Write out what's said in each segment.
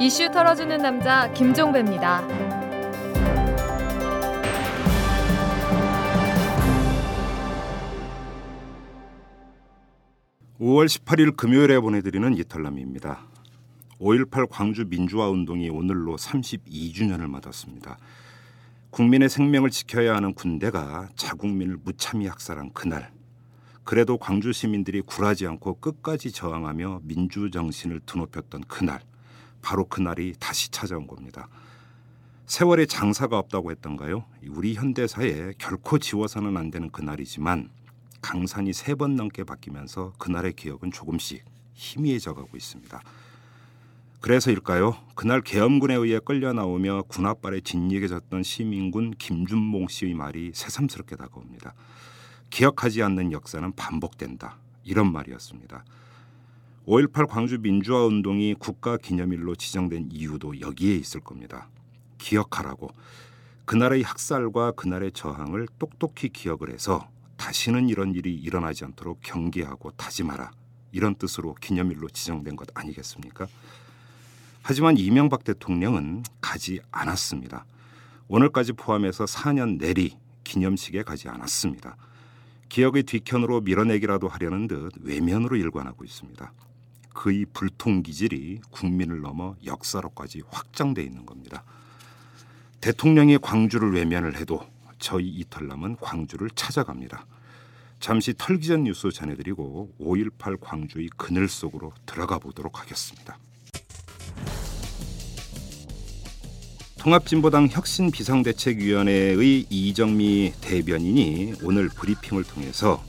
이슈 털어주는 남자 김종배입니다. 5월 18일 금요일에 보내드리는 이탈남입니다. 5.18 광주 민주화 운동이 오늘로 32주년을 맞았습니다. 국민의 생명을 지켜야 하는 군대가 자국민을 무참히 학살한 그날 그래도 광주 시민들이 굴하지 않고 끝까지 저항하며 민주 정신을 드높였던 그날 바로 그날이 다시 찾아온 겁니다. 세월에 장사가 없다고 했던가요? 우리 현대사에 결코 지워서는 안 되는 그날이지만 강산이 세 번 넘게 바뀌면서 그날의 기억은 조금씩 희미해져 가고 있습니다. 그래서일까요? 그날 계엄군에 의해 끌려 나오며 군 앞발에 진리해졌던 시민군 김준봉 씨의 말이 새삼스럽게 다가옵니다. 기억하지 않는 역사는 반복된다. 이런 말이었습니다. 5.18 광주 민주화 운동이 국가 기념일로 지정된 이유도 여기에 있을 겁니다. 기억하라고 그날의 학살과 그날의 저항을 똑똑히 기억을 해서 다시는 이런 일이 일어나지 않도록 경계하고 다짐하라. 이런 뜻으로 기념일로 지정된 것 아니겠습니까? 하지만 이명박 대통령은 가지 않았습니다. 오늘까지 포함해서 4년 내리 기념식에 가지 않았습니다. 기억의 뒤편으로 밀어내기라도 하려는 듯 외면으로 일관하고 있습니다. 그의 불통 기질이 국민을 넘어 역사로까지 확장돼 있는 겁니다. 대통령이 광주를 외면을 해도 저희 이털남은 광주를 찾아갑니다. 잠시 털기 전 뉴스 전해드리고 5.18 광주의 그늘 속으로 들어가 보도록 하겠습니다. 통합진보당 혁신비상대책위원회의 이정미 대변인이 오늘 브리핑을 통해서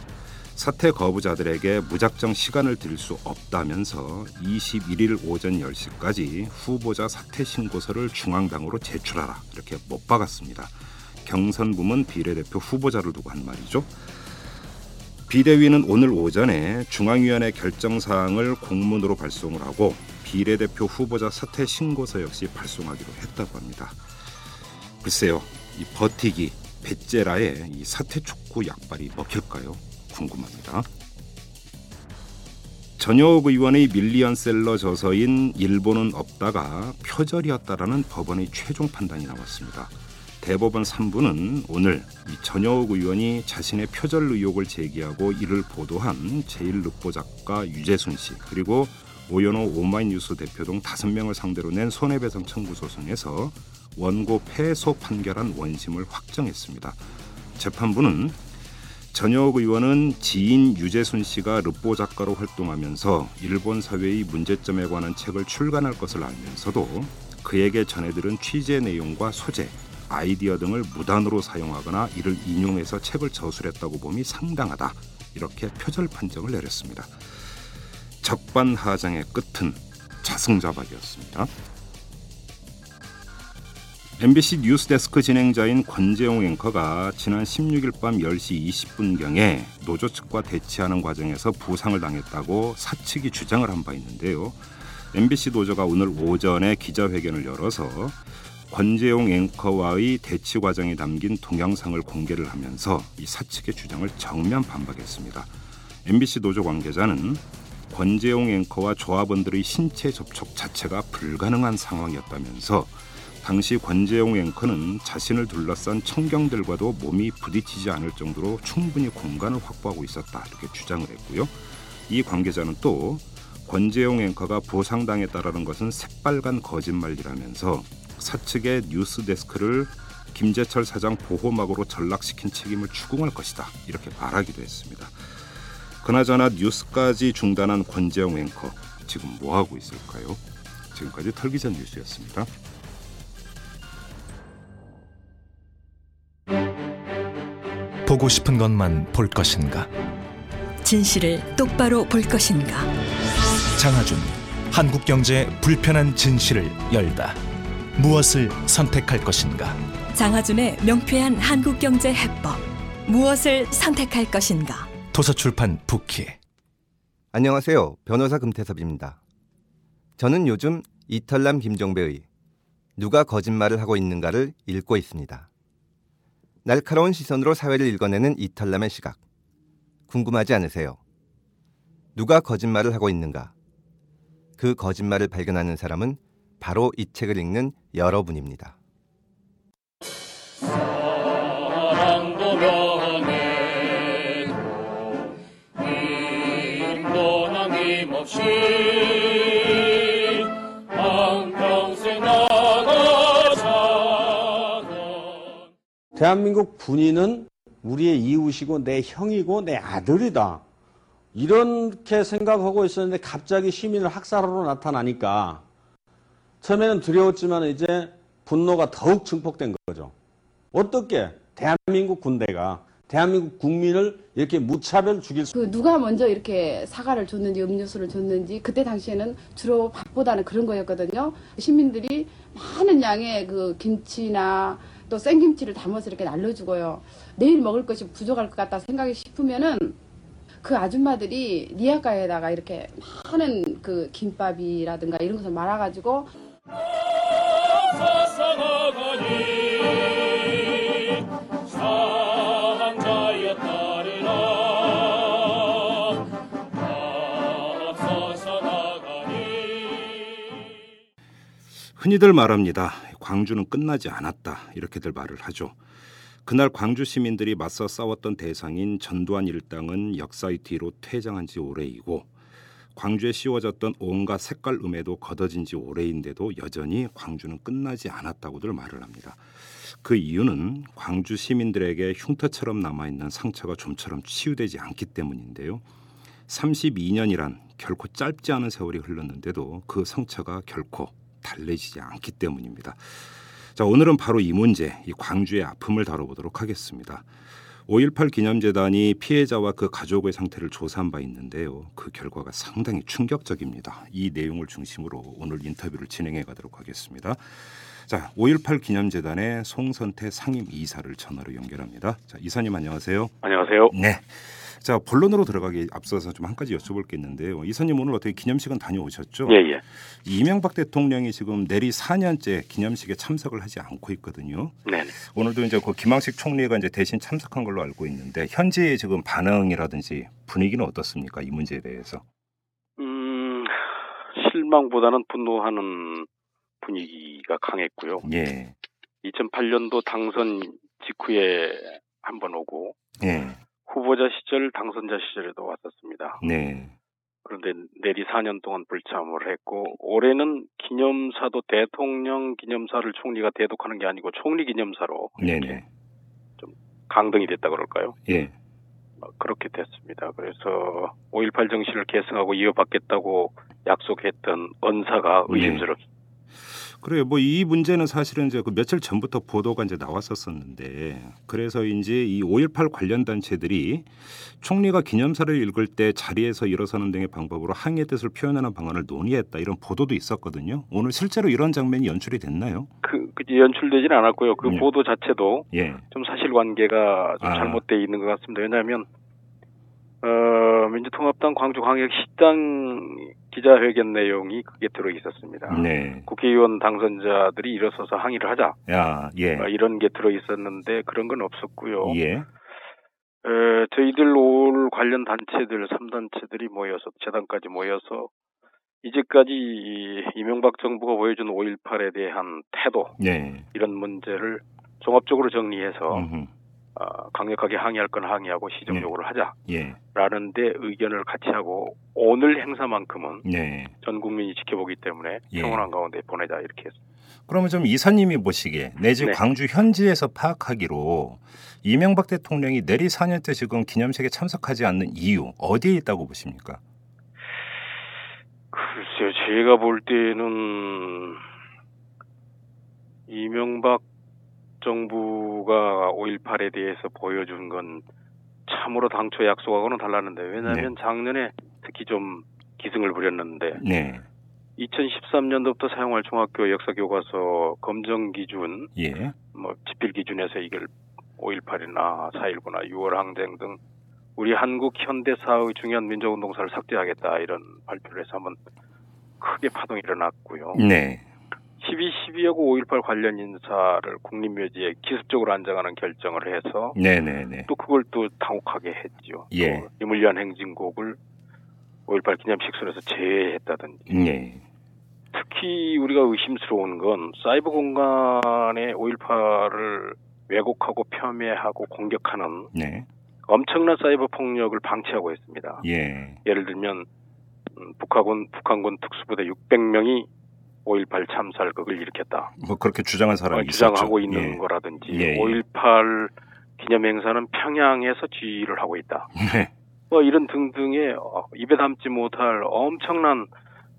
사퇴 거부자들에게 무작정 시간을 드릴 수 없다면서 21일 오전 10시까지 후보자 사퇴 신고서를 중앙당으로 제출하라 이렇게 못 박았습니다. 경선 부문 비례대표 후보자를 두고 한 말이죠. 비대위는 오늘 오전에 중앙위원회 결정 사항을 공문으로 발송을 하고 비례대표 후보자 사퇴 신고서 역시 발송하기로 했다고 합니다. 글쎄요, 이 버티기 베제라의 이 사퇴 촉구 약발이 먹힐까요? 궁금합니다. 전효 의원의 밀리언셀러 저서인 일본은 없다가 표절이었다라는 법원의 최종 판단이 나왔습니다. 대법원 3부는 오늘 전효욱 의원이 자신의 표절 의혹을 제기하고 이를 보도한 제1늑보 작가 유재순 씨 그리고 오연호 오마이뉴스 대표 등 다섯 명을 상대로 낸 손해배상 청구 소송에서 원고 패소 판결한 원심을 확정했습니다. 재판부는 전혁 의원은 지인 유재순 씨가 르보 작가로 활동하면서 일본 사회의 문제점에 관한 책을 출간할 것을 알면서도 그에게 전해들은 취재 내용과 소재, 아이디어 등을 무단으로 사용하거나 이를 인용해서 책을 저술했다고 봄이 상당하다. 이렇게 표절 판정을 내렸습니다. 적반하장의 끝은 자승자박이었습니다. MBC 뉴스데스크 진행자인 권재용 앵커가 지난 16일 밤 10시 20분경에 노조 측과 대치하는 과정에서 부상을 당했다고 사측이 주장을 한 바 있는데요. MBC 노조가 오늘 오전에 기자회견을 열어서 권재용 앵커와의 대치 과정이 담긴 동영상을 공개를 하면서 이 사측의 주장을 정면 반박했습니다. MBC 노조 관계자는 권재용 앵커와 조합원들의 신체 접촉 자체가 불가능한 상황이었다면서 당시 권재용 앵커는 자신을 둘러싼 청경들과도 몸이 부딪히지 않을 정도로 충분히 공간을 확보하고 있었다 이렇게 주장을 했고요. 이 관계자는 또 권재용 앵커가 보상당했다라는 것은 새빨간 거짓말이라면서 사측의 뉴스 데스크를 김재철 사장 보호막으로 전락시킨 책임을 추궁할 것이다 이렇게 말하기도 했습니다. 그나저나 뉴스까지 중단한 권재영 앵커 지금 뭐 하고 있을까요? 지금까지 털기전 뉴스였습니다. 보고 싶은 것만 볼 것인가? 진실을 똑바로 볼 것인가? 장하준 한국 경제의 불편한 진실을 열다. 무엇을 선택할 것인가? 장하준의 명쾌한 한국 경제 해법. 무엇을 선택할 것인가? 도서출판 부키 안녕하세요. 변호사 금태섭입니다. 저는 요즘 이털남 김종배의 누가 거짓말을 하고 있는가를 읽고 있습니다. 날카로운 시선으로 사회를 읽어내는 이털남의 시각. 궁금하지 않으세요? 누가 거짓말을 하고 있는가? 그 거짓말을 발견하는 사람은 바로 이 책을 읽는 여러분입니다. 힘없이 대한민국 군인은 우리의 이웃이고 내 형이고 내 아들이다. 이렇게 생각하고 있었는데 갑자기 시민을 학살하러 나타나니까 처음에는 두려웠지만 이제 분노가 더욱 증폭된 거죠. 어떻게 대한민국 군대가 대한민국 국민을 이렇게 무차별 죽일 수 그 누가 먼저 이렇게 사과를 줬는지 음료수를 줬는지 그때 당시에는 주로 밥보다는 그런 거였거든요. 시민들이 많은 양의 그 김치나 또 생김치를 담아서 이렇게 날려주고요. 내일 먹을 것이 부족할 것 같다 생각이 싶으면은 그 아줌마들이 니아가에다가 이렇게 많은 그 김밥이라든가 이런 것을 말아가지고 흔히들 말합니다. 광주는 끝나지 않았다. 이렇게들 말을 하죠. 그날 광주 시민들이 맞서 싸웠던 대상인 전두환 일당은 역사의 뒤로 퇴장한 지 오래이고 광주에 씌워졌던 온갖 색깔 음에도 걷어진 지 오래인데도 여전히 광주는 끝나지 않았다고들 말을 합니다. 그 이유는 광주 시민들에게 흉터처럼 남아있는 상처가 좀처럼 치유되지 않기 때문인데요. 32년이란 결코 짧지 않은 세월이 흘렀는데도 그 상처가 결코 달래지지 않기 때문입니다. 자, 오늘은 바로 이 문제, 이 광주의 아픔을 다뤄보도록 하겠습니다. 5.18 기념재단이 피해자와 그 가족의 상태를 조사한 바 있는데요. 그 결과가 상당히 충격적입니다. 이 내용을 중심으로 오늘 인터뷰를 진행해 가도록 하겠습니다. 자, 5.18 기념재단의 송선태 상임 이사를 전화로 연결합니다. 자, 이사님 안녕하세요. 안녕하세요. 네. 자, 본론으로 들어가기 앞서서 좀 한 가지 여쭤볼 게 있는데요. 이사님 오늘 어떻게 기념식은 다녀오셨죠? 예, 예. 이명박 대통령이 지금 내리 4년째 기념식에 참석을 하지 않고 있거든요. 네. 오늘도 이제 그 김항식 총리가 이제 대신 참석한 걸로 알고 있는데 현재의 지금 반응이라든지 분위기는 어떻습니까? 이 문제에 대해서. 음, 실망보다는 분노하는 분위기가 강했고요. 예. 2008년도 당선 직후에 한 번 오고 예. 후보자 시절, 당선자 시절에도 왔었습니다. 네. 그런데 내리 4년 동안 불참을 했고 올해는 기념사도 대통령 기념사를 총리가 대독하는 게 아니고 총리 기념사로 네네. 강등이 됐다 그럴까요? 예. 뭐 그렇게 됐습니다. 그래서 5.18 정신을 계승하고 이어받겠다고 약속했던 언사가 네. 의심스럽 그래요. 뭐 이 문제는 사실은 이제 그 며칠 전부터 보도가 이제 나왔었었는데 그래서 이제 이 5.18 관련 단체들이 총리가 기념사를 읽을 때 자리에서 일어서는 등의 방법으로 항의 뜻을 표현하는 방안을 논의했다 이런 보도도 있었거든요. 오늘 실제로 이런 장면이 연출이 됐나요? 그, 그 연출되지는 않았고요. 그 네. 보도 자체도 예. 좀 사실관계가 좀 아. 잘못돼 있는 것 같습니다. 왜냐하면 어, 민주통합당 광주광역 식당 기자회견 내용이 그게 들어 있었습니다. 네. 국회의원 당선자들이 일어서서 항의를 하자 야, 예. 어, 이런 게 들어 있었는데 그런 건 없었고요. 예. 에, 저희들 올 관련 단체들 3단체들이 모여서 재단까지 모여서 이제까지 이 이명박 정부가 보여준 5.18에 대한 태도 네. 이런 문제를 종합적으로 정리해서 음흠. 어, 강력하게 항의할 건 항의하고 시정 네. 요구를 예. 하자라는데 의견을 같이 하고 오늘 행사만큼은 네. 전 국민이 지켜보기 때문에 예. 평온한 가운데 보내자 이렇게 했습니다. 그러면 좀 이사님이 보시기에 내지 네. 광주 현지에서 파악하기로 이명박 대통령이 내리 4년째 지금 기념식에 참석하지 않는 이유 어디에 있다고 보십니까? 글쎄요, 제가 볼 때는 이명박 정부가 5.18에 대해서 보여준 건 참으로 당초 약속하고는 달랐는데 왜냐하면 작년에 특히 좀 기승을 부렸는데 네. 2013년도부터 사용할 중학교 역사 교과서 검정 기준, 예. 뭐 지필 기준에서 이걸 5.18이나 4.19나 6월 항쟁 등 우리 한국 현대사의 중요한 민족운동사를 삭제하겠다 이런 발표를 해서 한번 크게 파동이 일어났고요. 네. 12, 12하고 5.18 관련 인사를 국립묘지에 기습적으로 안정하는 결정을 해서 네, 네, 네. 또 그걸 또 당혹하게 했죠. 예. 또 이물리한 행진곡을 5.18 기념식소에서 제외했다든지 네. 특히 우리가 의심스러운 건 사이버 공간에 5.18을 왜곡하고 폄훼하고 공격하는 네. 엄청난 사이버 폭력을 방치하고 있습니다. 예. 예를 들면 음, 북한군 북한군 특수부대 600명이 5.18 참사를 극을 일으켰다. 뭐 그렇게 주장한 사람이 어. 주장하고 있는 예. 거라든지 예, 예. 5.18 기념 행사는 평양에서 지휘를 하고 있다. 네. 뭐 이런 등등의 어, 입에 담지 못할 엄청난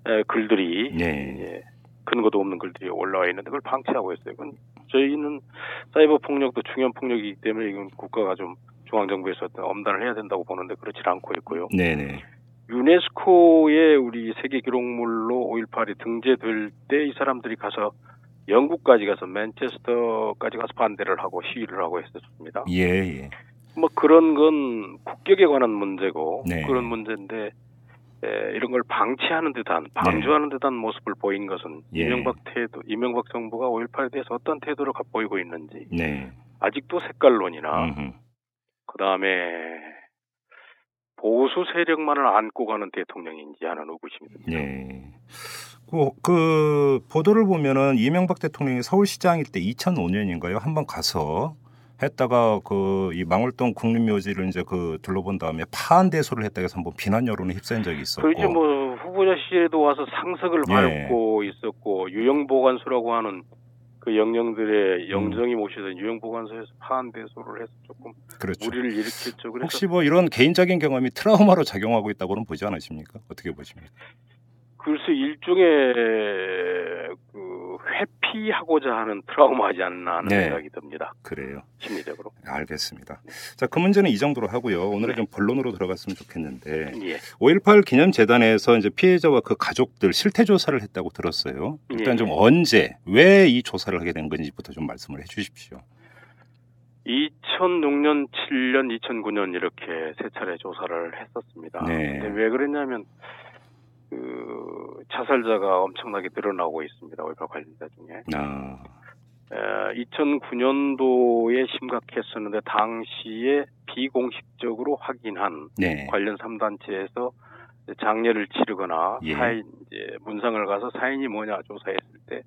에, 글들이 예. 예, 근거도 없는 글들이 올라와 있는데 그걸 방치하고 있어요. 그건 저희는 사이버 폭력도 중요한 폭력이기 때문에 이건 국가가 좀 중앙정부에서 엄단을 해야 된다고 보는데 그렇지 않고 있고요. 네네. 유네스코의 우리 세계 기록물로 5.18이 등재될 때 이 사람들이 가서 영국까지 가서 맨체스터까지 가서 반대를 하고 시위를 하고 했었습니다. 예, 예. 뭐 그런 건 국격에 관한 문제고 네. 그런 문제인데 에, 이런 걸 방치하는 듯한 방조하는 듯한 모습을 보인 것은 예. 이명박 태도, 이명박 정부가 5.18에 대해서 어떤 태도를 갖 보이고 있는지 네. 아직도 색깔론이나. 그 다음에 보수 세력만을 안고 가는 대통령인지 하는 의구심이 듭니다. 예. 그, 그 보도를 보면은 이명박 대통령이 서울시장일 때 2005년인가요? 한번 가서 했다가 그 이 망월동 국립묘지를 이제 그 둘러본 다음에 파한 대소를 했다가 해서 한번 비난 여론에 휩싸인 적이 있었고. 그 이제 뭐 후보자 시에도 와서 상석을 예. 밟고 있었고 유형보관소라고 하는 그 영령들의 영정이 모시던 유형보관소에서 파한 대소를 해서 조금 그렇죠. 무리를 일으켰죠. 그래서 혹시 뭐 이런 개인적인 경험이 트라우마로 작용하고 있다고는 보지 않으십니까? 어떻게 보십니까? 글쎄 일종의 그 회피하고자 하는 트라우마지 않나 하는 네. 생각이 듭니다. 그래요. 심리적으로. 알겠습니다. 자, 그 문제는 이 정도로 하고요. 오늘은 좀 본론으로 들어갔으면 좋겠는데 예. 5.18 기념재단에서 이제 피해자와 그 가족들 실태 조사를 했다고 들었어요. 일단 예. 좀 언제, 왜 이 조사를 하게 된 건지부터 좀 말씀을 해 주십시오. 2006년, 7년, 2009년 이렇게 세 차례 조사를 했었습니다. 네. 근데 왜 그랬냐면 그 자살자가 엄청나게 늘어나고 있습니다. 5.18 관련자 중에. 아, 2009년도에 심각했었는데 당시에 비공식적으로 확인한 네. 관련 3단체에서 장례를 치르거나 예. 사인 이제 문상을 가서 사인이 뭐냐 조사했을 때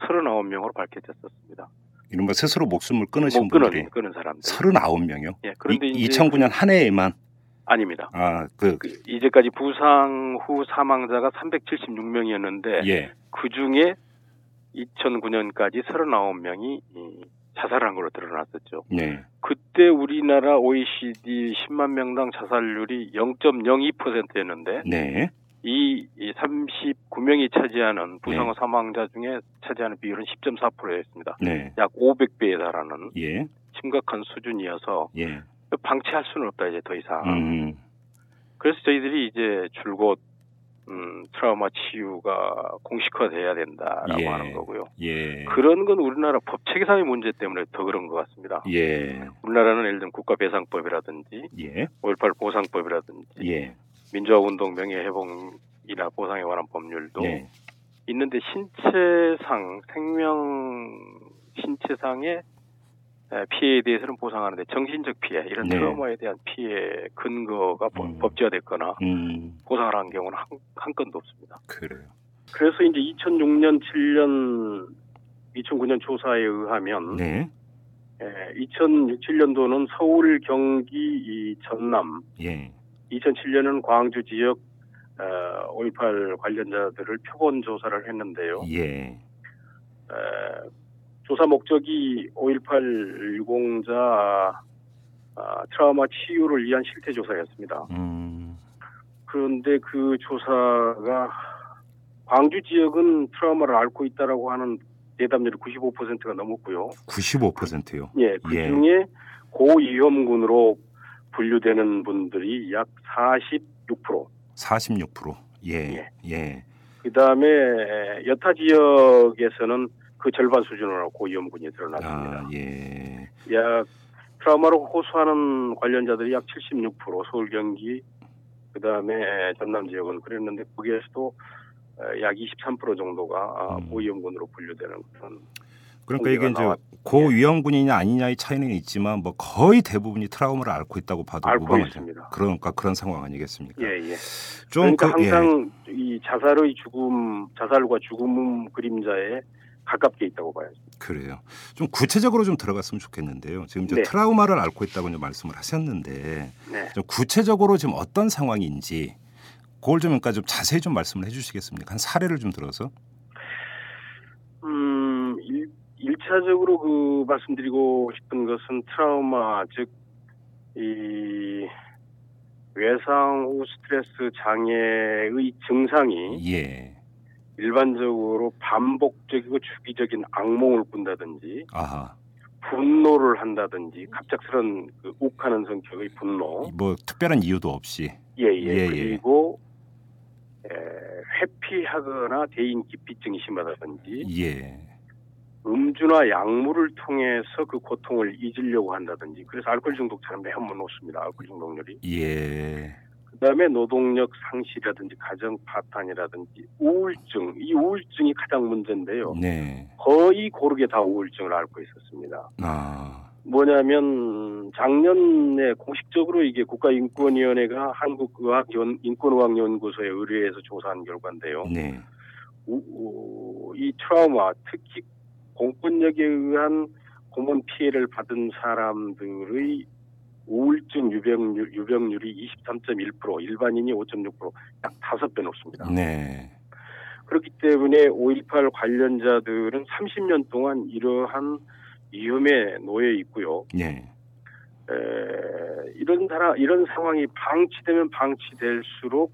39명으로 밝혀졌었습니다. 이른바 스스로 목숨을 끊으신 분들이 끊은 사람들. 39명이요. 예, 그런데 이, 이제 2009년 한 해에만 아닙니다. 아, 그, 그 이제까지 부상 후 사망자가 376명이었는데 예. 그 중에 2009년까지 39명이 자살한 걸로 드러났었죠. 네. 그때 우리나라 OECD 10만 명당 자살률이 0.02%였는데 네. 이, 이 39명이 차지하는 부상 후 네. 사망자 중에 차지하는 비율은 10.4%였습니다. 네. 약 500배에 달하는 예. 심각한 수준이어서 예. 방치할 수는 없다 이제 더 이상. 음. 그래서 저희들이 이제 줄곧 음, 트라우마 치유가 공식화돼야 된다라고 예. 하는 거고요. 예. 그런 건 우리나라 법 체계상의 문제 때문에 더 그런 것 같습니다. 예. 우리나라는 예를 들면 국가배상법이라든지 예. 5.18 보상법이라든지 예. 민주화운동 명예회복이나 보상에 관한 법률도 예. 있는데 신체상 생명 신체상의 에, 피해에 대해서는 보상하는데 정신적 피해 이런 네. 트라우마에 대한 피해 근거가 법- 음. 법제화됐거나 음. 보상을 한 경우는 한, 한 건도 없습니다. 그래요. 그래서 이제 2006년, 7년, 2009년 조사에 의하면 네. 2006, 7년도는 서울, 경기, 이 전남, 예. 2007년은 광주 지역 어, 5.18 관련자들을 표본 조사를 했는데요. 예. 에, 조사 목적이 5.18 유공자 아, 트라우마 치유를 위한 실태 조사였습니다. 음. 그런데 그 조사가 광주 지역은 트라우마를 앓고 있다라고 하는 대답률이 95%가 넘었고요. 95%요. 예, 그 예. 중에 고위험군으로 분류되는 분들이 약 46%. 46%. 예. 예. 그 다음에 여타 지역에서는 그 절반 수준으로 고위험군이 드러났습니다. 아, 예. 약 트라우마로 호소하는 관련자들이 약 76% 서울 경기 그 다음에 전남 지역은 그랬는데 거기에서도 약 23% 정도가 아, 음. 고위험군으로 분류되는 그런 그러니까 이게 이제 나왔- 고위험군이냐 아니냐의 차이는 있지만 뭐 거의 대부분이 트라우마를 앓고 있다고 봐도. 있습니다. 그러니까 그런 상황 아니겠습니까? 예, 예. 좀 그러니까 그, 예. 항상 이 자살의 죽음, 자살과 죽음 그림자에 가깝게 있다고 봐요. 그래요. 좀 구체적으로 좀 들어갔으면 좋겠는데요. 지금 저 네. 트라우마를 앓고 있다고 이제 말씀을 하셨는데 네. 좀 구체적으로 지금 어떤 상황인지 그걸 좀 그러니까 좀 자세히 좀 말씀을 해주시겠습니까? 한 사례를 좀 들어서. 음, 일, 일차적으로 그 말씀드리고 싶은 것은 트라우마, 즉, 이, 외상 후 스트레스 장애의 증상이 예. 일반적으로 반복적이고 주기적인 악몽을 꾼다든지, 아하. 분노를 한다든지, 갑작스런 그 욱하는 성격의 분노, 뭐 특별한 이유도 없이. 예, 예. 예, 예. 그리고, 에, 회피하거나 대인 기피증이 심하다든지, 예. 음주나 약물을 통해서 그 고통을 잊으려고 한다든지 그래서 알코올 중독처럼 매우 높습니다. 알코올 중독률이. 예. 그다음에 노동력 상실이라든지 가정 파탄이라든지 우울증 이 우울증이 가장 문제인데요. 네. 거의 고르게 다 우울증을 앓고 있었습니다. 아. 뭐냐면 작년에 공식적으로 이게 국가인권위원회가 한국의학인권의학연구소에 의뢰해서 조사한 결과인데요. 네. 우- 우- 이 트라우마 특히 공권력에 의한 고문 피해를 받은 사람들의 우울증 유병률, 유병률이 23.1%, 일반인이 5.6%약 5배 높습니다. 네. 그렇기 때문에 5.18 관련자들은 30년 동안 이러한 위험에 놓여 있고요. 네. 에, 이런 사람, 이런 상황이 방치되면 방치될수록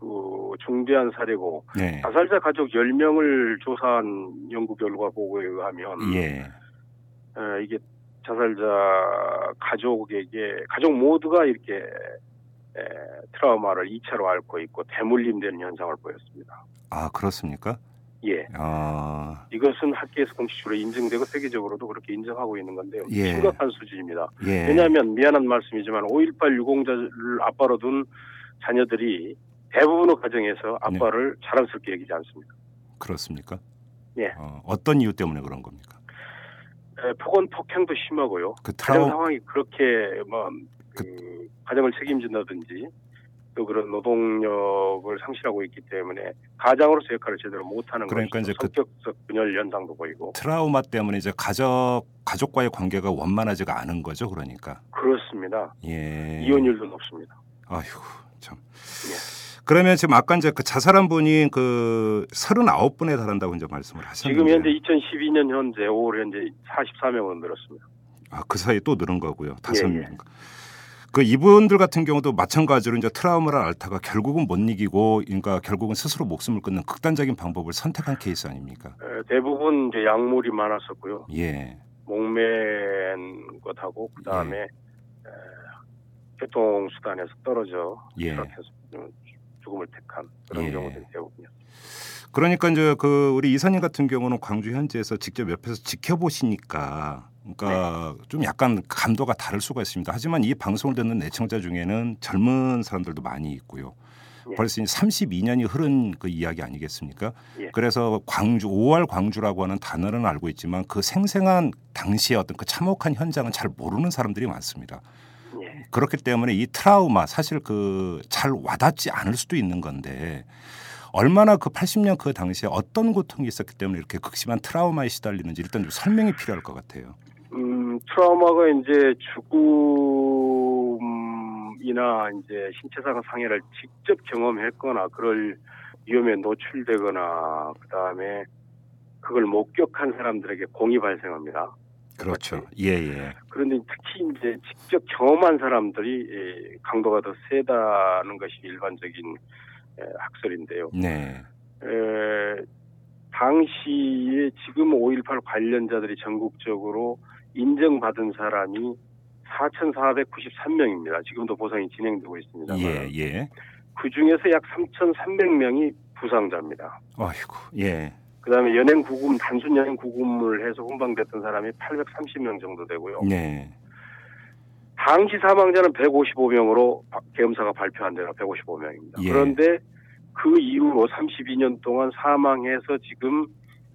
그 중대한 사례고 네. 자살자 가족 10명을 조사한 연구 결과 보고에 의하면 예. 에, 이게 자살자 가족에게 가족 모두가 이렇게 에, 트라우마를 2차로 앓고 있고 대물림되는 현상을 보였습니다. 아 그렇습니까? 예. 아 이것은 학계에서 공식적으로 인증되고 세계적으로도 그렇게 인정하고 있는 건데요. 예. 심각한 수준입니다. 예. 왜냐하면 미안한 말씀이지만 5.18 유공자를 아빠로 둔 자녀들이 대부분의 가정에서 아빠를 자랑스럽게 여기지 않습니다. 그렇습니까? 예. 어, 어떤 이유 때문에 그런 겁니까? 에, 폭언 폭행도 심하고요. 그 가정 트라우 상황이 그렇게 뭐 그, 가정을 책임진다든지 또 그런 노동력을 상실하고 있기 때문에 가장으로서 역할을 제대로 못하는 그러니까 것이죠. 이제 그- 성격적 분열 현상도 보이고 트라우마 때문에 이제 가족 가족과의 관계가 원만하지가 않은 거죠, 그러니까. 그렇습니다. 예. 이혼율도 높습니다. 아휴 참. 예. 그러면 지금 아까 이제 그 자살한 분이 그 39분에 달한다고 이제 말씀을 하셨는데. 지금 현재 2012년 현재 5월 현재 44명으로 늘었습니다. 아, 그 사이에 또 늘은 거고요. 다섯 예, 명. 예. 그 이분들 같은 경우도 마찬가지로 이제 트라우마를 앓다가 결국은 못 이기고 그러니까 결국은 스스로 목숨을 끊는 극단적인 방법을 선택한 케이스 아닙니까? 에, 대부분 이제 약물이 많았었고요. 예. 목맨 것하고 그 다음에 교통 수단에서 떨어져 예. 죽음을 택한 그런 예. 경우들이 대부분이요. 그러니까 이제 그 우리 이사님 같은 경우는 광주 현지에서 직접 옆에서 지켜보시니까 그러니까 네. 좀 약간 감도가 다를 수가 있습니다. 하지만 이 방송을 듣는 애청자 중에는 젊은 사람들도 많이 있고요. 예. 벌써 32년이 흐른 그 이야기 아니겠습니까? 예. 그래서 광주 5월 광주라고 하는 단어는 알고 있지만 그 생생한 당시의 어떤 그 참혹한 현장은 잘 모르는 사람들이 많습니다. 예. 그렇기 때문에 이 트라우마 사실 그 잘 와닿지 않을 수도 있는 건데 얼마나 그 80년 그 당시에 어떤 고통이 있었기 때문에 이렇게 극심한 트라우마에 시달리는지 일단 좀 설명이 필요할 것 같아요. 음, 트라우마가 이제 죽음이나 이제 신체상 상해를 직접 경험했거나 그럴 위험에 노출되거나 그 다음에 그걸 목격한 사람들에게 공이 발생합니다. 그렇죠. 예, 예. 그런데 특히 이제 직접 경험한 사람들이 예, 강도가 더 세다는 것이 일반적인 예, 학설인데요. 네. 에, 당시에 지금 5.18 관련자들이 전국적으로 인정받은 사람이 4,493명입니다. 지금도 보상이 진행되고 있습니다. 예, 예. 그 중에서 약 3,300명이 부상자입니다. 아이고. 예. 그 다음에 연행 구금, 단순 연행 구금을 해서 훈방됐던 사람이 830명 정도 되고요. 네. 당시 사망자는 155명으로 계엄사가 발표한 대로 155명입니다. 예. 그런데 그 이후로 32년 동안 사망해서 지금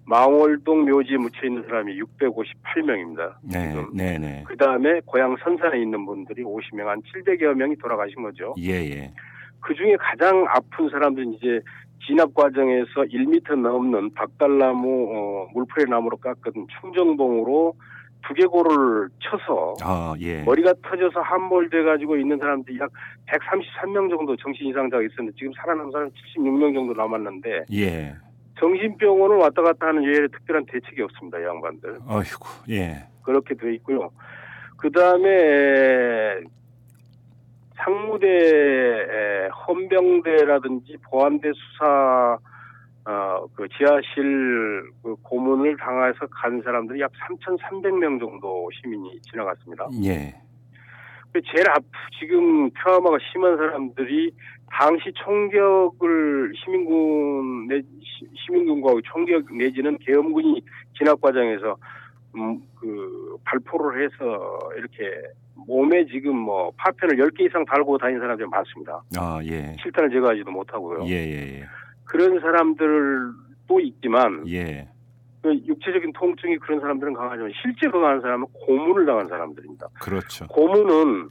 망월동 묘지에 묻혀 있는 사람이 658명입니다. 네, 네, 네. 그 다음에 고향 선산에 있는 분들이 50명, 한 700여 명이 돌아가신 거죠. 예, 예. 그 중에 가장 아픈 사람들은 이제 진압 과정에서 1m 넘는 박달나무, 어, 물풀의 나무로 깎은 충정봉으로 두개골을 쳐서 아, 예. 머리가 터져서 함몰돼 가지고 있는 사람들이 약 133명 정도 정신 이상자가 있었는데 지금 살아남은 사람 76명 정도 남았는데 예. 정신병원을 왔다 갔다 하는 외에 특별한 대책이 없습니다. 이 양반들. 어이구, 예. 그렇게 돼 있고요. 그 다음에 상무대 에, 헌병대라든지 보안대 수사 어, 그 지하실 그 고문을 당해서 간 사람들이 약 3,300명 정도 시민이 지나갔습니다. 예. 그 제일 앞 지금 트라우마가 심한 사람들이 당시 총격을 시민군 내 시- 시민군과 총격 내지는 계엄군이 진압 과정에서 음, 그 발포를 해서 이렇게 몸에 지금 뭐 파편을 10개 이상 달고 다니는 사람들이 많습니다. 아, 예. 실탄을 제거하지도 못하고요. 예, 예, 예. 그런 사람들도 있지만 예. 그 육체적인 통증이 그런 사람들은 강하지만 실제로 강한 사람은 고문을 당한 사람들입니다. 그렇죠. 고문은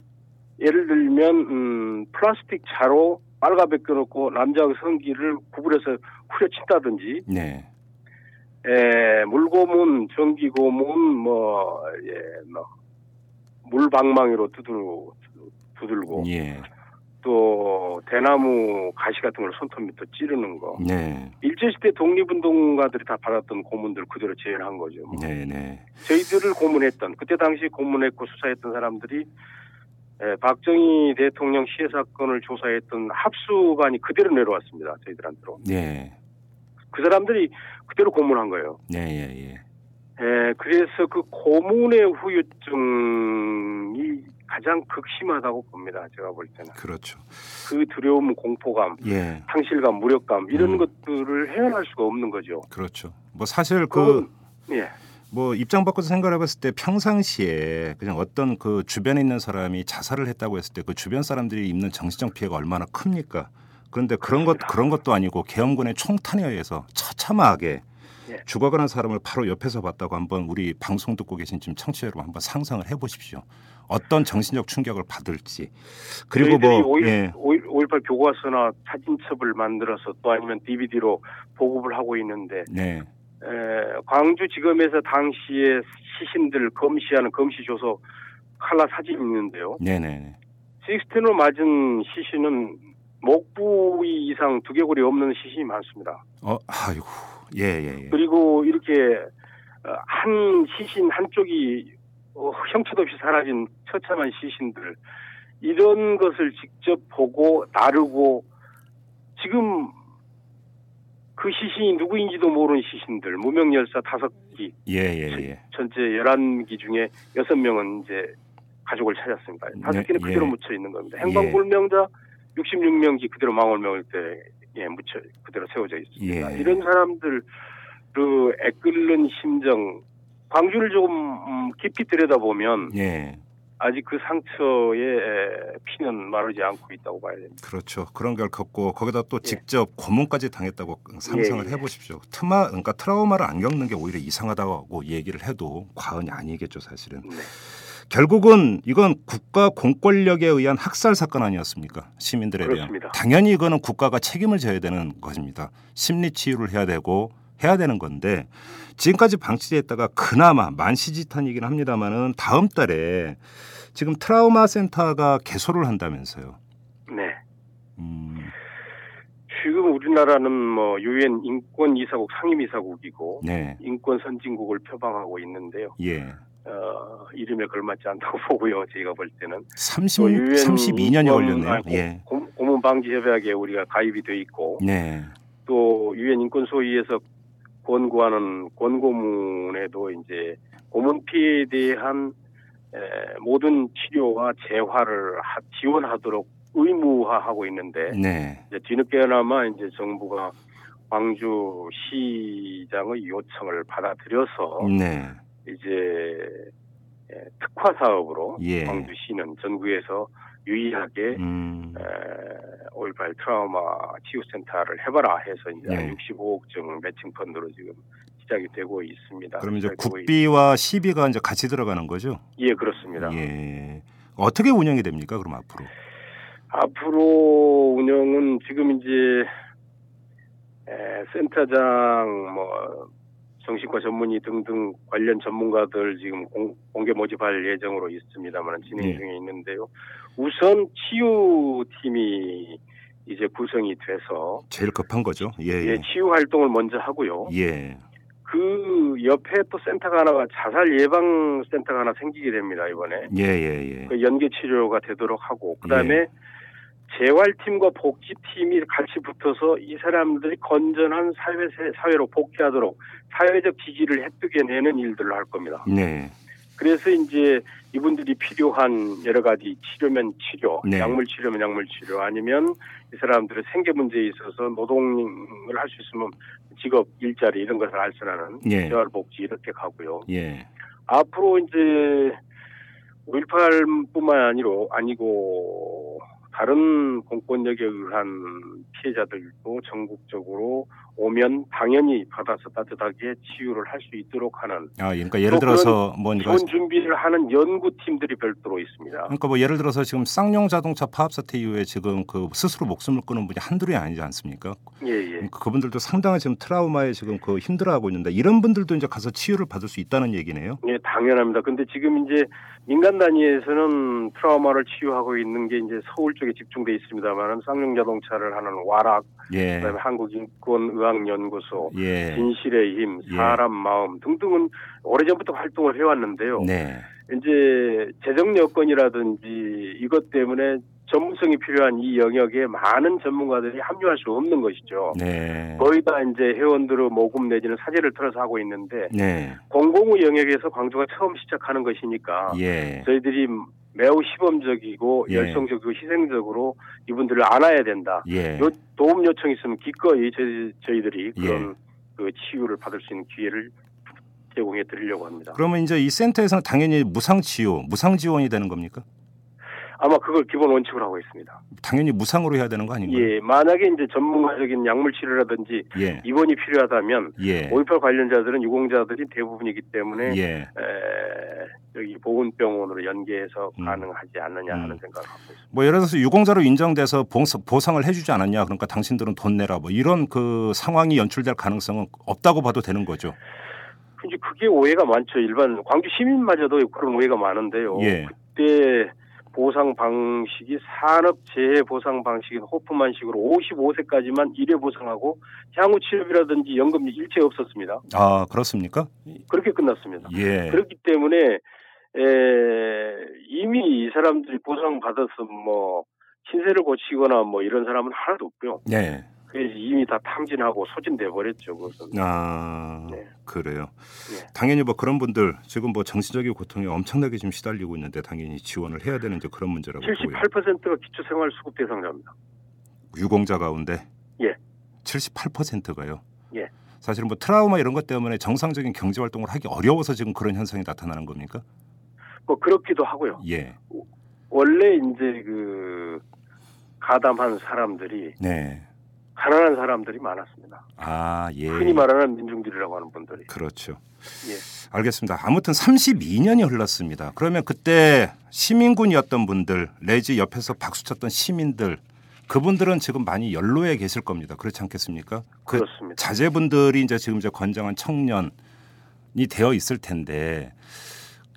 예를 들면 음, 플라스틱 차로 빨가벗 껴놓고 남자의 성기를 구부려서 후려친다든지 네. 에, 물고문, 전기고문, 뭐, 예, 뭐, 물방망이로 두들고, 두들고, 예. 또, 대나무 가시 같은 걸 손톱 밑에 찌르는 거. 네. 일제시대 독립운동가들이 다 받았던 고문들 그대로 재현한 거죠. 뭐. 네, 네. 저희들을 고문했던, 그때 당시 고문했고 수사했던 사람들이, 에, 박정희 대통령 시해 사건을 조사했던 합수반이 그대로 내려왔습니다. 저희들한테로. 네. 그 사람들이 그대로 고문한 거예요. 네, 예, 예. 예, 그래서 그 고문의 후유증이 가장 극심하다고 봅니다. 제가 볼 때는. 그렇죠. 그 두려움, 공포감, 예. 상실감, 무력감 이런 음. 것들을 헤어날 수가 없는 거죠. 그렇죠. 뭐 사실 그 예, 뭐 입장 바꿔서 생각해 봤을 때 평상시에 그냥 어떤 그 주변에 있는 사람이 자살을 했다고 했을 때 그 주변 사람들이 입는 정신적 피해가 얼마나 큽니까? 그런데 그런 것 그런 것도 아니고 계엄군의 총탄에 의해서 처참하게 예. 죽어가는 사람을 바로 옆에서 봤다고 한번 우리 방송 듣고 계신 지금 청취자 여러분 한번 상상을 해보십시오. 어떤 정신적 충격을 받을지 그리고 뭐 저희들이 예. 5.18 교과서나 사진첩을 만들어서 또 아니면 DVD로 보급을 하고 있는데 네. 에, 광주지검에서 당시에 시신들 검시하는 검시조서 칼라 사진이 있는데요. 네네. 식스텐으로 맞은 시신은 목 부위 이상 두개골이 없는 시신이 많습니다. 어, 아이고, 예, 예, 예. 그리고 이렇게 어, 한 시신 한쪽이 어, 형체도 없이 사라진 처참한 시신들 이런 것을 직접 보고 나르고 지금 그 시신이 누구인지도 모르는 시신들 무명 열사 다섯 기 예, 예, 예. 전체 11기 중에 6명은 이제 가족을 찾았습니다. 다섯 네, 기는 그대로 예. 묻혀 있는 겁니다. 행방불명자 66명기 그대로 망월명일 때 예, 묻혀 그대로 세워져 있습니다. 예. 이런 사람들 그 애끓는 심정 광주를 조금 음, 깊이 들여다보면 예. 아직 그 상처의 에, 피는 마르지 않고 있다고 봐야 됩니다. 그렇죠. 그런 걸 겪고 거기다 또 예. 직접 고문까지 당했다고 상상을 예, 예. 해보십시오. 트마 그러니까 트라우마를 안 겪는 게 오히려 이상하다고 얘기를 해도 과언이 아니겠죠, 사실은. 네. 결국은 이건 국가 공권력에 의한 학살 사건 아니었습니까? 시민들에 대한. 그렇습니다. 당연히 이거는 국가가 책임을 져야 되는 것입니다. 심리 치유를 해야 되고 해야 되는 건데 지금까지 방치됐다가 그나마 만시지탄이긴 합니다만은 다음 달에 지금 트라우마 센터가 개소를 한다면서요. 네. 음, 지금 우리나라는 뭐 유엔 인권 이사국 상임 이사국이고 네, 인권 선진국을 표방하고 있는데요. 예. 어, 이름에 걸맞지 않다고 보고요. 저희가 볼 때는 30, 또 유엔 32년이 인권- 걸렸네요. 고- 예. 고- 고문 방지 협약에 우리가 가입이 돼 있고 네. 또 유엔 인권 소위에서 권고하는 권고문에도 이제 고문 피해에 대한 에, 모든 치료와 재활을 하- 지원하도록 의무화하고 있는데 네. 이제 뒤늦게나마 이제 정부가 광주 시장의 요청을 받아들여서 네. 이제 예, 특화 사업으로 예. 광주시는 전국에서 유일하게 음. 5.18 트라우마 치유센터를 해봐라 해서 이제 네. 한 65억 정 매칭 펀드로 지금 시작이 되고 있습니다. 그럼 이제 국비와 시비가 이제 같이 들어가는 거죠? 있- 예, 그렇습니다. 예. 어떻게 운영이 됩니까? 그럼 앞으로? 앞으로 운영은 지금 이제 에, 센터장 뭐 정신과 전문의 등등 관련 전문가들 지금 공, 공개 모집할 예정으로 있습니다만 진행 예. 중에 있는데요. 우선 치유팀이 이제 구성이 돼서 제일 급한 거죠. 예. 예, 예. 치유 활동을 먼저 하고요. 예. 그 옆에 또 센터가 하나가 자살 예방 센터가 하나 생기게 됩니다 이번에. 예, 예, 예. 그 연계 치료가 되도록 하고 그다음에 예. 재활팀과 복지팀이 같이 붙어서 이 사람들이 건전한 사회 사회로 복귀하도록 사회적 지지를 획득해 내는 일들을 할 겁니다. 네. 그래서 이제 이분들이 필요한 여러 가지 치료면 치료, 네. 약물 치료면 약물 치료 아니면 이 사람들의 생계 문제에 있어서 노동을 할 수 있으면 직업 일자리 이런 것을 알선하는 예. 재활복지 이렇게 가고요. 예. 앞으로 이제 5.18뿐만 아니라 아니고 다른 공권력에 의한 피해자들도 전국적으로 오면 당연히 받아서 따뜻하게 치유를 할 수 있도록 하는 아, 그러니까 예를 또 들어서 뭐 이거 기본 준비를 하는 연구팀들이 별도로 있습니다. 그러니까 뭐 예를 들어서 지금 쌍용 자동차 파업 사태 이후에 지금 그 스스로 목숨을 끊은 분이 한둘이 아니지 않습니까? 예, 예. 그러니까 그분들도 상당한 지금 트라우마에 지금 그 힘들어하고 있는데 이런 분들도 이제 가서 치유를 받을 수 있다는 얘기네요. 예, 당연합니다. 근데 지금 이제 민간 단위에서는 트라우마를 치유하고 있는 게 이제 서울 쪽에 집중돼 있습니다만은 쌍용 자동차를 하는 와락, 예. 그다음에 한국인권의학연구소, 예. 진실의 힘, 예. 사람 마음 등등은 오래전부터 활동을 해왔는데요. 네. 이제 재정 여건이라든지 이것 때문에 전문성이 필요한 이 영역에 많은 전문가들이 합류할 수 없는 것이죠. 네. 거의 다 이제 회원들의 모금 내지는 사제를 틀어서 하고 있는데 네. 공공의 영역에서 광주가 처음 시작하는 것이니까 예. 저희들이 매우 시범적이고 예. 열성적이고 희생적으로 이분들을 안아야 된다. 예. 요 도움 요청 있으면 기꺼이 저희, 저희들이 예. 그런 그 치유를 받을 수 있는 기회를 제공해 드리려고 합니다. 그러면 이제 이 센터에서는 당연히 무상 치유, 무상 지원이 되는 겁니까? 아마 그걸 기본 원칙으로 하고 있습니다. 당연히 무상으로 해야 되는 거 아닌가요? 예, 만약에 이제 전문가적인 약물 치료라든지 예. 입원이 필요하다면 예. 5.18 관련자들은 유공자들이 대부분이기 때문에 예. 에, 여기 보건병원으로 연계해서 음. 가능하지 않느냐 하는 음. 생각을 갖고 있습니다. 뭐 예를 들어서 유공자로 인정돼서 봉- 보상을 해주지 않았냐 그러니까 당신들은 돈 내라 뭐 이런 그 상황이 연출될 가능성은 없다고 봐도 되는 거죠. 이제 그게 오해가 많죠. 일반 광주 시민마저도 그런 오해가 많은데요. 예. 그때 보상 방식이 산업 재해 보상 방식인 호프만식으로 55세까지만 일회 보상하고 향후 치료비라든지 연금 일체 없었습니다. 아 그렇습니까? 그렇게 끝났습니다. 예. 그렇기 때문에 에, 이미 이 사람들이 보상 받아서 뭐 신세를 고치거나 뭐 이런 사람은 하나도 없고요. 네. 그래서 이미 다 탕진하고 소진돼 버렸죠. 그것은. 아 네. 그래요. 네. 당연히 뭐 그런 분들 지금 뭐 정신적인 고통에 엄청나게 지금 시달리고 있는데 당연히 지원을 해야 되는 이제 그런 문제라고 보고요. 78%가 기초생활수급 대상자입니다. 유공자 가운데 예. 78%가요. 예. 사실은 뭐 트라우마 이런 것 때문에 정상적인 경제 활동을 하기 어려워서 지금 그런 현상이 나타나는 겁니까? 뭐 그렇기도 하고요. 예. 원래 이제 그 가담한 사람들이 네. 가난한 사람들이 많았습니다. 아, 예. 흔히 말하는 민중들이라고 하는 분들이. 그렇죠. 예. 알겠습니다. 아무튼 32년이 흘렀습니다. 그러면 그때 시민군이었던 분들, 내지 옆에서 박수쳤던 시민들, 그분들은 지금 많이 연로에 계실 겁니다. 그렇지 않겠습니까? 그 그렇습니다. 자제분들이 이제 지금 이제 건장한 청년이 되어 있을 텐데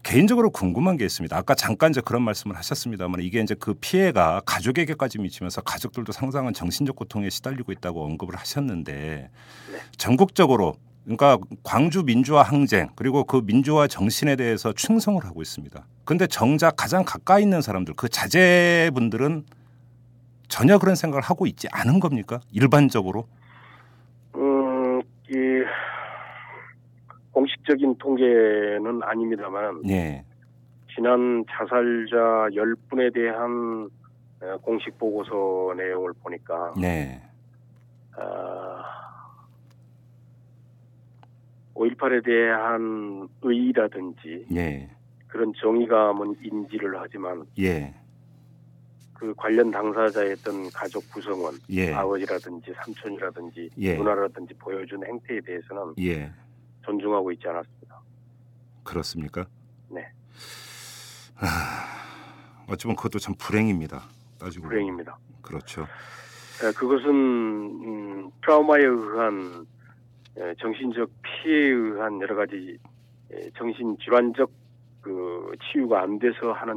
개인적으로 궁금한 게 있습니다. 아까 잠깐 이제 그런 말씀을 하셨습니다만 이게 이제 그 피해가 가족에게까지 미치면서 가족들도 상당한 정신적 고통에 시달리고 있다고 언급을 하셨는데 전국적으로 그러니까 광주 민주화 항쟁 그리고 그 민주화 정신에 대해서 충성을 하고 있습니다. 근데 정작 가장 가까이 있는 사람들 그 자제분들은 전혀 그런 생각을 하고 있지 않은 겁니까? 일반적으로? 음, 이 공식적인 통계는 아닙니다만 예. 지난 자살자 10분에 대한 어, 공식 보고서 내용을 보니까 네. 아, 5.18에 대한 의의라든지 예. 그런 정의감은 인지를 하지만 예. 그 관련 당사자였던 가족 구성원, 예. 아버지라든지 삼촌이라든지 예. 누나라든지 보여준 행태에 대해서는 예. 존중하고 있지 않았습니다. 그렇습니까? 네. 하, 어찌 보면 그것도 참 불행입니다. 따지고. 불행입니다. 그렇죠. 에, 그것은 음, 트라우마에 의한 에, 정신적 피해에 의한 여러 가지 에, 정신 질환적 그 치유가 안 돼서 하는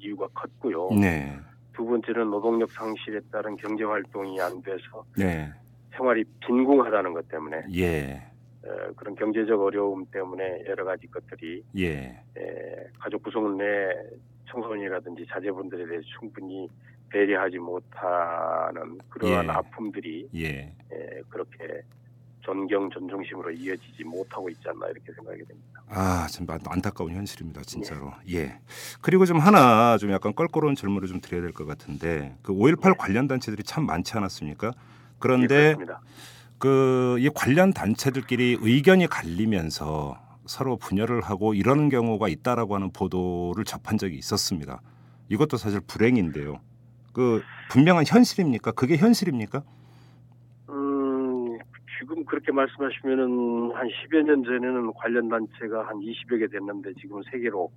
이유가 컸고요. 네. 두 번째는 노동력 상실에 따른 경제 활동이 안 돼서 네. 생활이 빈궁하다는 것 때문에 예. 에, 그런 경제적 어려움 때문에 여러 가지 것들이 예. 에, 가족 구성 내 청소년이라든지 자제분들에 대해서 충분히 배려하지 못하는 그러한 예. 아픔들이 예. 에, 그렇게 존경 존중심으로 이어지지 못하고 있지 않나 이렇게 생각이 됩니다. 아, 참 안- 안타까운 현실입니다, 진짜로. 예. 그리고 좀 하나 좀 약간 껄끄러운 질문을 좀 드려야 될 것 같은데 그 5.18 관련 단체들이 참 많지 않았습니까? 예, 그런데 그렇습니다. 그 이 관련 단체들끼리 의견이 갈리면서 서로 분열을 하고 이러는 경우가 있다라고 하는 보도를 접한 적이 있었습니다. 이것도 사실 불행인데요. 그 분명한 현실입니까? 그게 현실입니까? 음, 지금 그렇게 말씀하시면은 한 10여 년 전에는 관련 단체가 한 20여 개 됐는데 지금 세 개로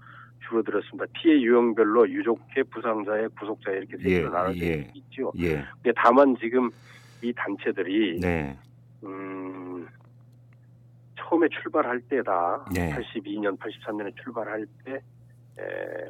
줄어들었습니다. 피해 유형별로 유족회, 부상자의 구속자 이렇게 세 예, 개로 나눠져 예. 있죠. 예. 근데 다만 지금 이 단체들이 네. 음, 처음에 출발할 때다. 네. 82년, 83년에 출발할 때 에,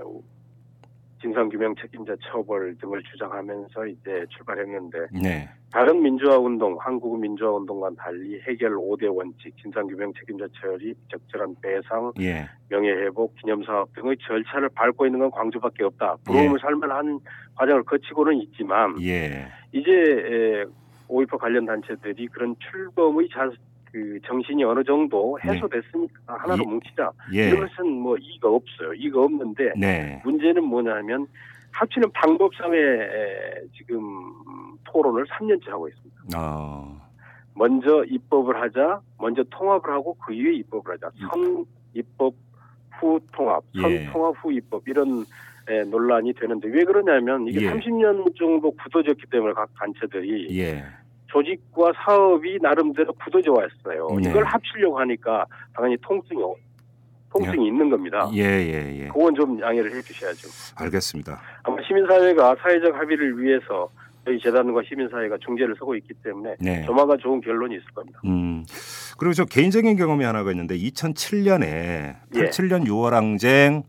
진상규명 책임자 처벌 등을 주장하면서 이제 출발했는데 네. 다른 민주화 운동, 한국 민주화 운동과는 달리 해결 5대 원칙, 진상규명 책임자 처리, 적절한 배상, 예. 명예회복, 기념사업 등의 절차를 밟고 있는 건 광주밖에 없다. 부러움을 살만한 과정을 거치고는 있지만 예. 이제 5.18 관련 단체들이 그런 출범의 자, 그 정신이 어느 정도 해소됐으니까 하나로 예. 뭉치자. 예. 이것은 뭐 이의가 없어요. 이의가 없는데 네. 문제는 뭐냐면 합치는 방법상의 에, 지금 토론을 3년째 하고 있습니다. 어. 먼저 입법을 하자, 먼저 통합을 하고 그 이후에 입법을 하자. 선 입법 후 통합, 선 예. 통합 후 입법 이런 에, 논란이 되는데 왜 그러냐면 이게 예. 30년 정도 굳어졌기 때문에 각 단체들이 예. 조직과 사업이 나름대로 굳어져 왔어요. 네. 이걸 합치려고 하니까 당연히 통증이 통증이 있는 겁니다. 예, 예, 예. 그건 좀 양해를 해주셔야죠. 알겠습니다. 아마 시민사회가 사회적 합의를 위해서 저희 재단과 시민사회가 중재를 서고 있기 때문에 네. 조만간 좋은 결론이 있을 겁니다. 음. 그리고 저 개인적인 경험이 하나가 있는데 2007년에 예. 87년 6월 항쟁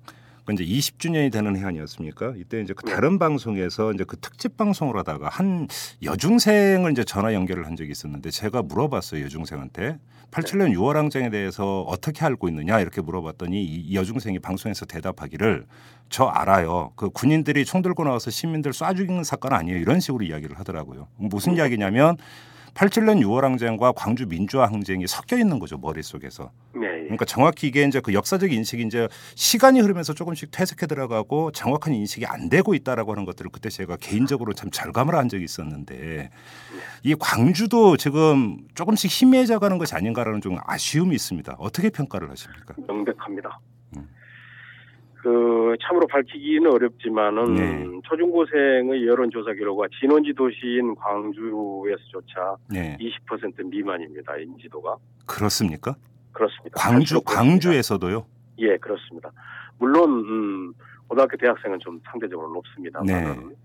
그 이제 20주년이 되는 해 아니었습니까? 이때 이제 그 네. 다른 방송에서 이제 그 특집 방송을 하다가 한 여중생을 이제 전화 연결을 한 적이 있었는데 제가 물어봤어요 여중생한테 87년 6월 항쟁에 대해서 어떻게 알고 있느냐 이렇게 물어봤더니 이 여중생이 방송에서 대답하기를 저 알아요. 그 군인들이 총 들고 나와서 시민들 쏴 죽이는 사건 아니에요. 이런 식으로 이야기를 하더라고요. 무슨 이야기냐면 87년 6월 항쟁과 광주 민주화 항쟁이 섞여 있는 거죠 머릿속에서. 네. 예. 그러니까 정확히 이게 이제 그 역사적 인식이 이제 시간이 흐르면서 조금씩 퇴색해 들어가고 정확한 인식이 안 되고 있다라고 하는 것들을 그때 제가 개인적으로 참 절감을 한 적이 있었는데 이 광주도 지금 조금씩 희미해져 가는 것이 아닌가라는 좀 아쉬움이 있습니다. 어떻게 평가를 하십니까? 명백합니다. 음. 그 참으로 밝히기는 어렵지만은 네. 초중고생의 여론조사 결과 진원지 도시인 광주에서조차 네. 20% 미만입니다. 인지도가 그렇습니까? 그렇습니다. 광주. 광주에서도요? 예, 그렇습니다. 물론 음, 고등학교 대학생은 좀 상대적으로 높습니다만 네.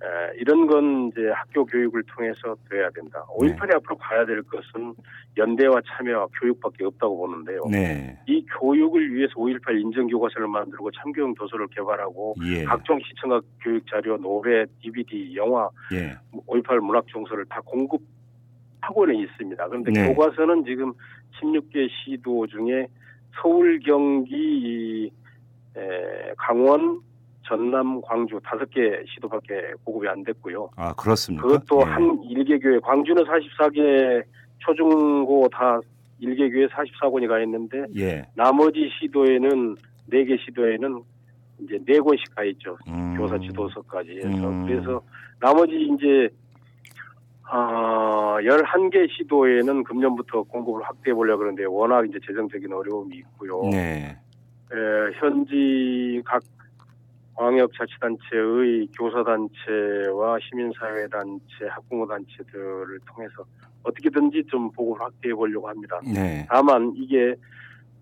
에, 이런 건 이제 학교 교육을 통해서 돼야 된다. 네. 5.18이 앞으로 가야 될 것은 연대와 참여와 교육밖에 없다고 보는데요. 네. 이 교육을 위해서 5.18 인정 교과서를 만들고 참교육 도서를 개발하고 예. 각종 시청각 교육 자료, 노래, DVD, 영화, 예. 5.18 문학 정서를 다 공급하고는 있습니다. 그런데 네. 교과서는 지금 16개 시도 중에 서울, 경기, 에, 강원, 전남, 광주 다섯 개 시도밖에 보급이 안 됐고요. 아, 그렇습니까? 그것도 예. 한 일개 교회, 광주는 44개 초중고 다 일개 교회 44권이 가 있는데 예. 나머지 시도에는 네 개 시도에는 이제 네 권씩 가 있죠. 음. 교사 지도서까지 해서 음. 그래서 나머지 이제 아 11개 시도에는 금년부터 공급을 확대해 보려고 그러는데 워낙 이제 재정적인 어려움이 있고요. 네. 에, 현지 각 광역자치단체의 교사단체와 시민사회단체, 학부모단체들을 통해서 어떻게든지 좀 보고를 확대해 보려고 합니다. 네. 다만 이게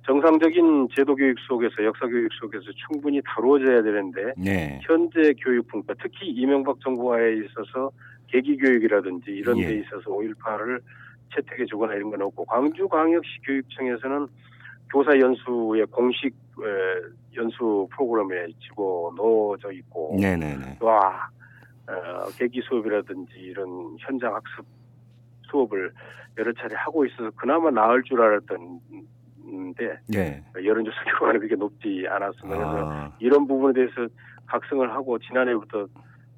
정상적인 제도 교육 속에서 역사 교육 속에서 충분히 다루어져야 되는데 네. 현재 교육 분과 특히 이명박 정부하에 있어서 계기 교육이라든지 이런 예. 데 있어서 5.18을 채택해 주거나 이런 건 없고 광주광역시 교육청에서는 교사 연수의 공식 에, 연수 프로그램에 집어 넣어져 있고 네네네. 와 어, 계기 수업이라든지 이런 현장 학습 수업을 여러 차례 하고 있어서 그나마 나을 줄 알았던데 네. 여론조사 결과는 그렇게 높지 않았습니다. 그래서 아, 이런 부분에 대해서 각성을 하고 지난해부터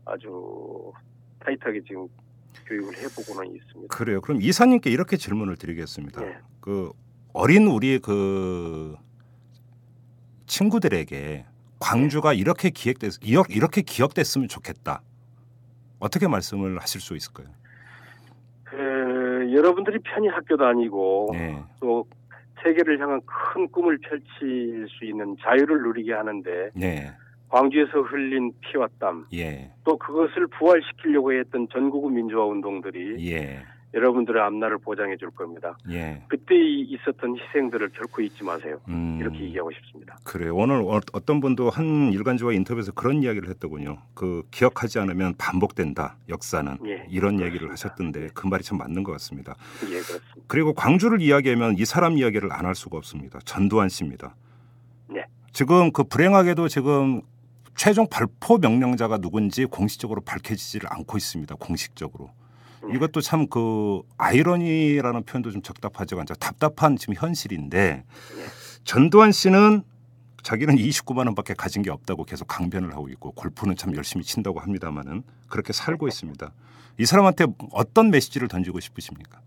아주 타이트하게 지금 교육을 해보고는 있습니다. 그래요. 그럼 이사님께 이렇게 질문을 드리겠습니다. 네. 그 어린 우리 그 친구들에게 광주가 이렇게 기획됐 이렇- 이렇게 기억됐으면 좋겠다. 어떻게 말씀을 하실 수 있을까요? 그, 여러분들이 편히 학교 다니고 네. 또 세계를 향한 큰 꿈을 펼칠 수 있는 자유를 누리게 하는데 네. 광주에서 흘린 피와 땀, 예. 또 그것을 부활시키려고 했던 전국의 민주화 운동들이 예. 여러분들의 앞날을 보장해 줄 겁니다. 예. 그때 이- 있었던 희생들을 결코 잊지 마세요. 음. 이렇게 얘기하고 싶습니다. 그래요. 오늘 어, 어떤 분도 한 일간지와 인터뷰에서 그런 이야기를 했더군요. 그 기억하지 않으면 반복된다. 역사는 예, 이런 얘기를 그렇습니다. 하셨던데 그 말이 참 맞는 것 같습니다. 예, 그렇습니다. 그리고 광주를 이야기하면 이 사람 이야기를 안 할 수가 없습니다. 전두환 씨입니다. 네. 지금 그 불행하게도 지금 최종 발포 명령자가 누군지 공식적으로 밝혀지지를 않고 있습니다. 공식적으로. 네. 이것도 참 그 아이러니라는 표현도 좀 적답하지가 않죠. 답답한 지금 현실인데 전두환 씨는 자기는 29만 원밖에 가진 게 없다고 계속 강변을 하고 있고 골프는 참 열심히 친다고 합니다마는 그렇게 살고 있습니다. 이 사람한테 어떤 메시지를 던지고 싶으십니까?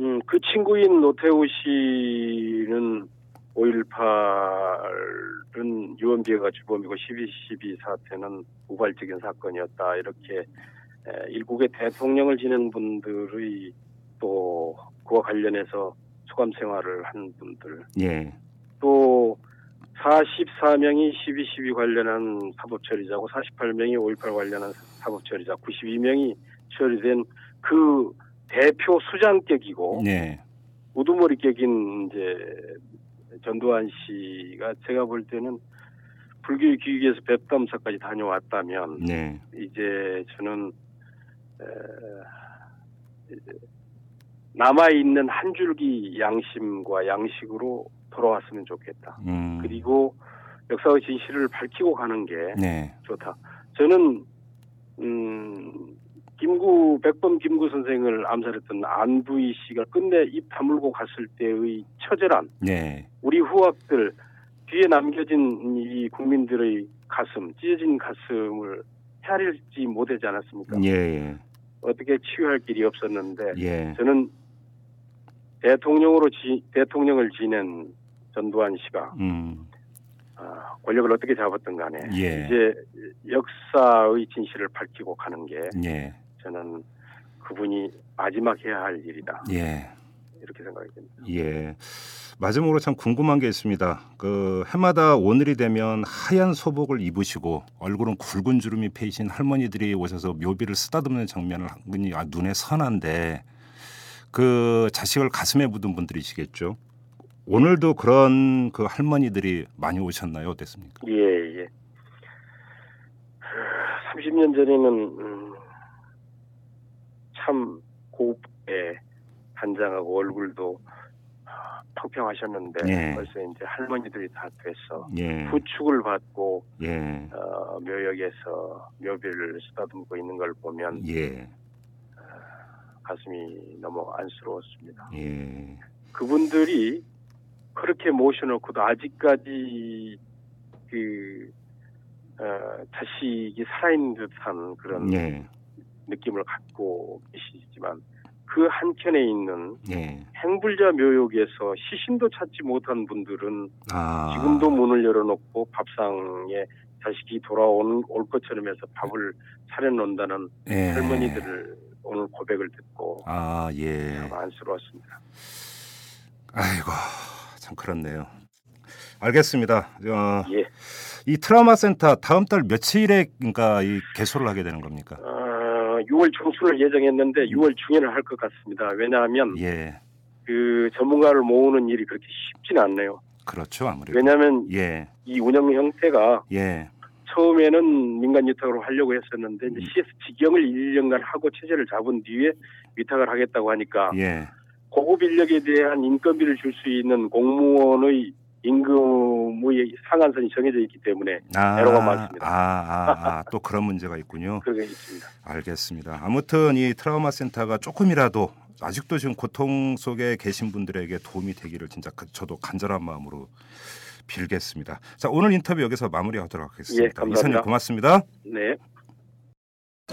음, 그 친구인 노태우 씨는 5.18은 유언비어가 주범이고 12.12 사태는 우발적인 사건이었다. 이렇게 에, 일국의 대통령을 지낸 분들의 또 그와 관련해서 수감 생활을 한 분들 예. 또 44명이 12.12 관련한 사법 처리자고 48명이 5.18 관련한 사법 처리자 92명이 처리된 그 대표 수장격이고 네. 우두머리 격인 이제 전두환 씨가 제가 볼 때는 불교의 기획에서 백담사까지 다녀왔다면 네. 이제 저는 남아 있는 한 줄기 양심과 양식으로 돌아왔으면 좋겠다. 음. 그리고 역사의 진실을 밝히고 가는 게 네. 좋다. 저는 음 김구 백범 김구 선생을 암살했던 안부희 씨가 끝내 입 다물고 갔을 때의 처절함, 네. 우리 후학들 뒤에 남겨진 이 국민들의 가슴, 찢어진 가슴을 헤아리지 못하지 않았습니까? 예. 예. 어떻게 치유할 길이 없었는데 예. 저는 대통령으로 지, 대통령을 지낸 전두환 씨가 음. 아, 권력을 어떻게 잡았든 간에 예. 이제 역사의 진실을 밝히고 가는 게 예. 저는 그분이 마지막 해야 할 일이다 예. 이렇게 생각이 됩니다. 예. 마지막으로 참 궁금한 게 있습니다. 그 해마다 오늘이 되면 하얀 소복을 입으시고 얼굴은 굵은 주름이 패이신 할머니들이 오셔서 묘비를 쓰다듬는 장면을 은근히 아, 눈에 선한데 그 자식을 가슴에 묻은 분들이시겠죠. 오늘도 그런 그 할머니들이 많이 오셨나요? 어땠습니까? 예, 예. 30년 전에는 음, 참 고급에 단장하고 얼굴도 아, 평평하셨는데 예. 벌써 이제 할머니들이 다 돼서 예. 부축을 받고 예. 어, 묘역에서 묘비를 쓰다듬고 있는 걸 보면 예. 가슴이 너무 안쓰러웠습니다. 예. 그분들이 그렇게 모셔놓고도 아직까지 그 어, 자식이 살아있는 듯한 그런 예. 느낌을 갖고 계시지만 그 한켠에 있는 예. 행불자 묘역에서 시신도 찾지 못한 분들은 아. 지금도 문을 열어놓고 밥상에 자식이 돌아온 올 것처럼 해서 밥을 차려놓는다는 예. 할머니들을 오늘 고백을 듣고 아, 예. 참 안쓰러웠습니다. 아이고 참 그렇네요. 알겠습니다. 어, 예. 이 트라우마 센터 다음 달 며칠에 그러니까 이 개소를 하게 되는 겁니까? 어, 6월 중순을 예정했는데 6월 중에는 할 것 같습니다. 왜냐하면 예, 그 전문가를 모으는 일이 그렇게 쉽지는 않네요. 그렇죠 아무래도. 왜냐하면 예, 이 운영 형태가 예, 처음에는 민간 위탁으로 하려고 했었는데 이제 CS 직영을 1년간 하고 체제를 잡은 뒤에 위탁을 하겠다고 하니까 예, 고급 인력에 대한 인건비를 줄 수 있는 공무원의 임금의 상한선이 정해져 있기 때문에 아, 애로가 많습니다. 아, 아, 아, 또 그런 문제가 있군요. 그런 게 있습니다. 알겠습니다. 아무튼 이 트라우마 센터가 조금이라도 아직도 지금 고통 속에 계신 분들에게 도움이 되기를 진짜 그- 저도 간절한 마음으로 빌겠습니다. 자 오늘 인터뷰 여기서 마무리하도록 하겠습니다. 예, 감사합니다. 이선님 고맙습니다. 네.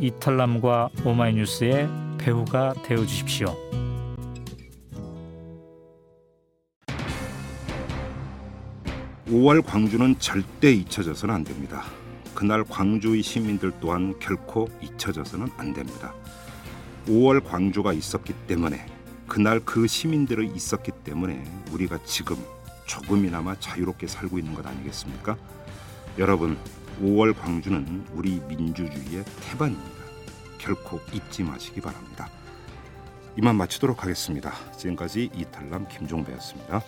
이털남과 오마이뉴스의 배우가 되어 주십시오. 오월 광주는 절대 잊혀져서는 안 됩니다. 그날 광주의 시민들 또한 결코 잊혀져서는 안 됩니다. 5월 광주가 있었기 때문에 그날 그 시민들이 있었기 때문에 우리가 지금 조금이나마 자유롭게 살고 있는 것 아니겠습니까? 여러분, 5월 광주는 우리 민주주의의 태반입니다. 결코 잊지 마시기 바랍니다. 이만 마치도록 하겠습니다. 지금까지 이탈남 김종배였습니다.